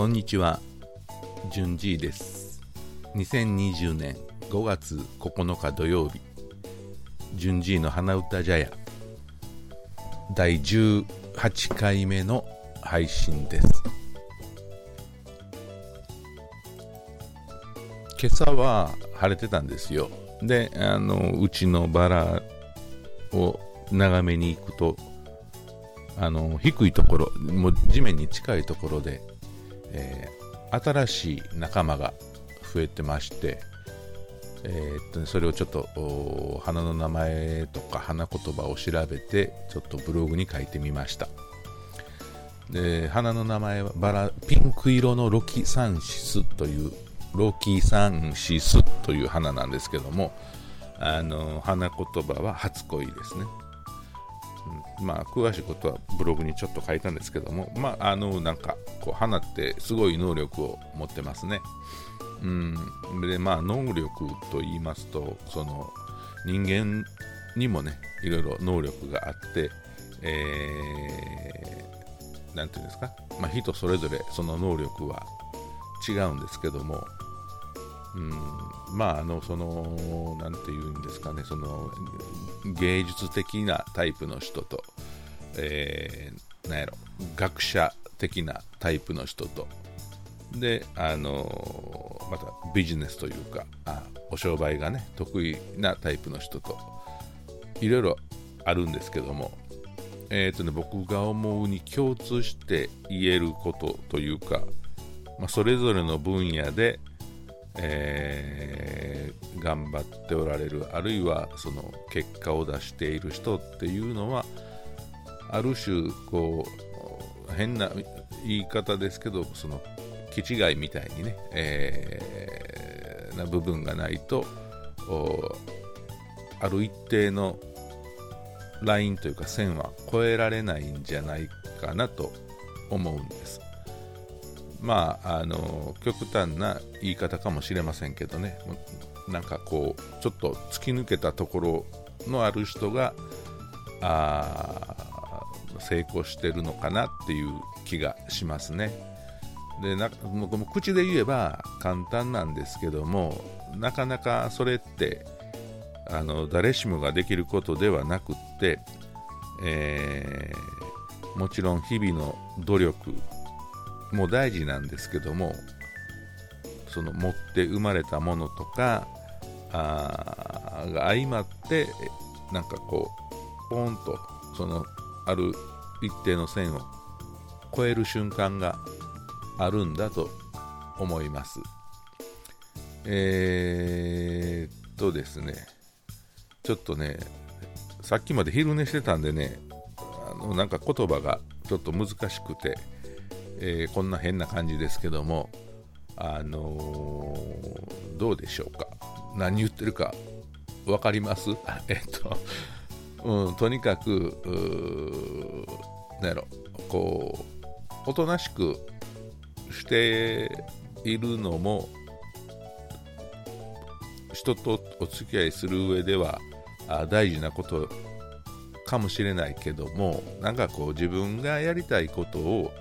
こんにちは、じゅんじいです。2020年5月9日土曜日、じゅんじいの花歌茶屋、第18回目の配信です。今朝は晴れてたんですよ。で、あの、うちのバラを眺めに行くと、あの低いところ、もう地面に近いところで、えー新しい仲間が増えてまして、えーっとね、それをちょっと花の名前とか花言葉を調べてちょっとブログに書いてみました。で花の名前はバラピンク色のロキサンシスというロキサンシスという花なんですけどもあの花言葉は初恋ですね。まあ、詳しいことはブログにちょっと書いたんですけども、まあ、あの、なんか、こう、花ってすごい能力を持ってますね。うん。で、まあ、能力と言いますと、その、人間にもね、いろいろ能力があって、えー、なんていうんですか、まあ、人それぞれその能力は違うんですけども、うん、まああのそのなんていうんですかねその芸術的なタイプの人と、えー、なんやろ学者的なタイプの人と。であのまたビジネスというかあお商売がね得意なタイプの人といろいろあるんですけども。えーとね、僕が思うに共通して言えることというか、まあ、それぞれの分野でえー頑張っておられるあるいはその結果を出している人っていうのはある種こう変な言い方ですけどその気違いみたいにね、えーな部分がないとある一定のラインというか線は越えられないんじゃないかなと思うんです。まあ、あの極端な言い方かもしれませんけどね、なんかこう、ちょっと突き抜けたところのある人があ成功してるのかなっていう気がしますね。でなもう口で言えば簡単なんですけども、なかなかそれってあの誰しもができることではなくって、えーもちろん日々の努力も大事なんですけどもその持って生まれたものとかあが相まってなんかこうポーンとそのある一定の線を超える瞬間があるんだと思います。えー、っとですねちょっとねさっきまで昼寝してたんでねあのなんか言葉がちょっと難しくてえーこんな変な感じですけども、あのーどうでしょうか？何言ってるか？分かります？えっと、うん、とにかく、うーなんやろ、こう、おとなしくしているのも、人とお付き合いする上ではあ大事なことかもしれないけどもなんかこう自分がやりたいことを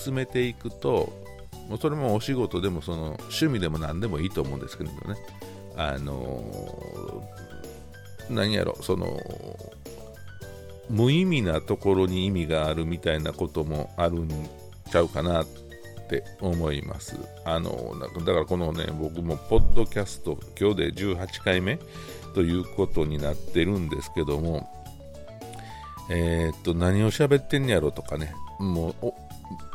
突き詰めていくともうそれもお仕事でもその趣味でも何でもいいと思うんですけどね。あのー何やろその無意味なところに意味があるみたいなこともあるんちゃうかなって思います。あのなんかだからこのね僕もポッドキャスト今日で18回目ということになってるんですけどもえーっと何を喋ってんやろとかねもう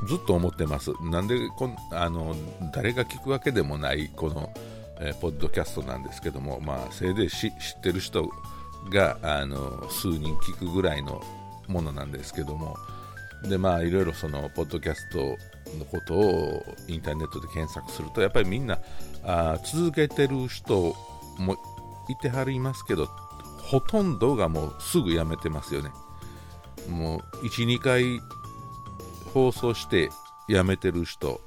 ずっと思ってます。なんでこんあの誰が聞くわけでもないこの、えーポッドキャストなんですけどもまあせいぜい知ってる人があの数人聞くぐらいのものなんですけどもでまあいろいろそのポッドキャストのことをインターネットで検索するとやっぱりみんなあ続けてる人もいてはりますけどほとんどがもうすぐやめてますよね。もう12回放送してやめてる人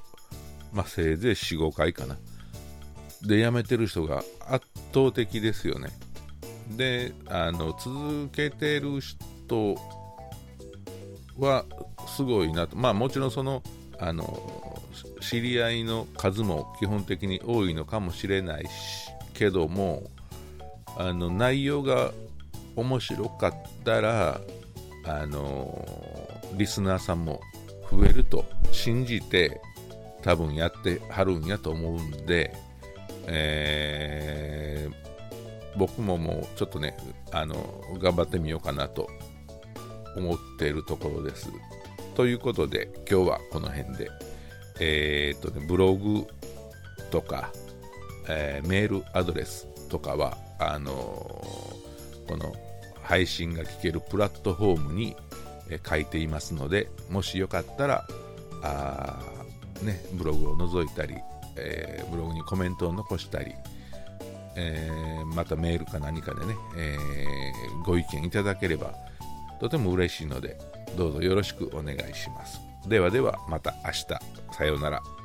まあせいぜい45回かな。でやめてる人が圧倒的ですよね。であの続けてる人はすごいなと。まあもちろんそのあの知り合いの数も基本的に多いのかもしれないしけどもあの内容が面白かったらあのリスナーさんも増えると信じて多分やってはるんやと思うんで、えー、僕ももうちょっとねあの頑張ってみようかなと思っているところです。ということで今日はこの辺で、えー、っとね、ブログとか、えー、メールアドレスとかはあのこの配信が聞けるプラットフォームに、え書いていますのでもしよかったらあ、ね、ブログを覗いたり、えー、ブログにコメントを残したり、えー、またメールか何かでね、えー、ご意見いただければとても嬉しいのでどうぞよろしくお願いします。ではではまた明日。さようなら。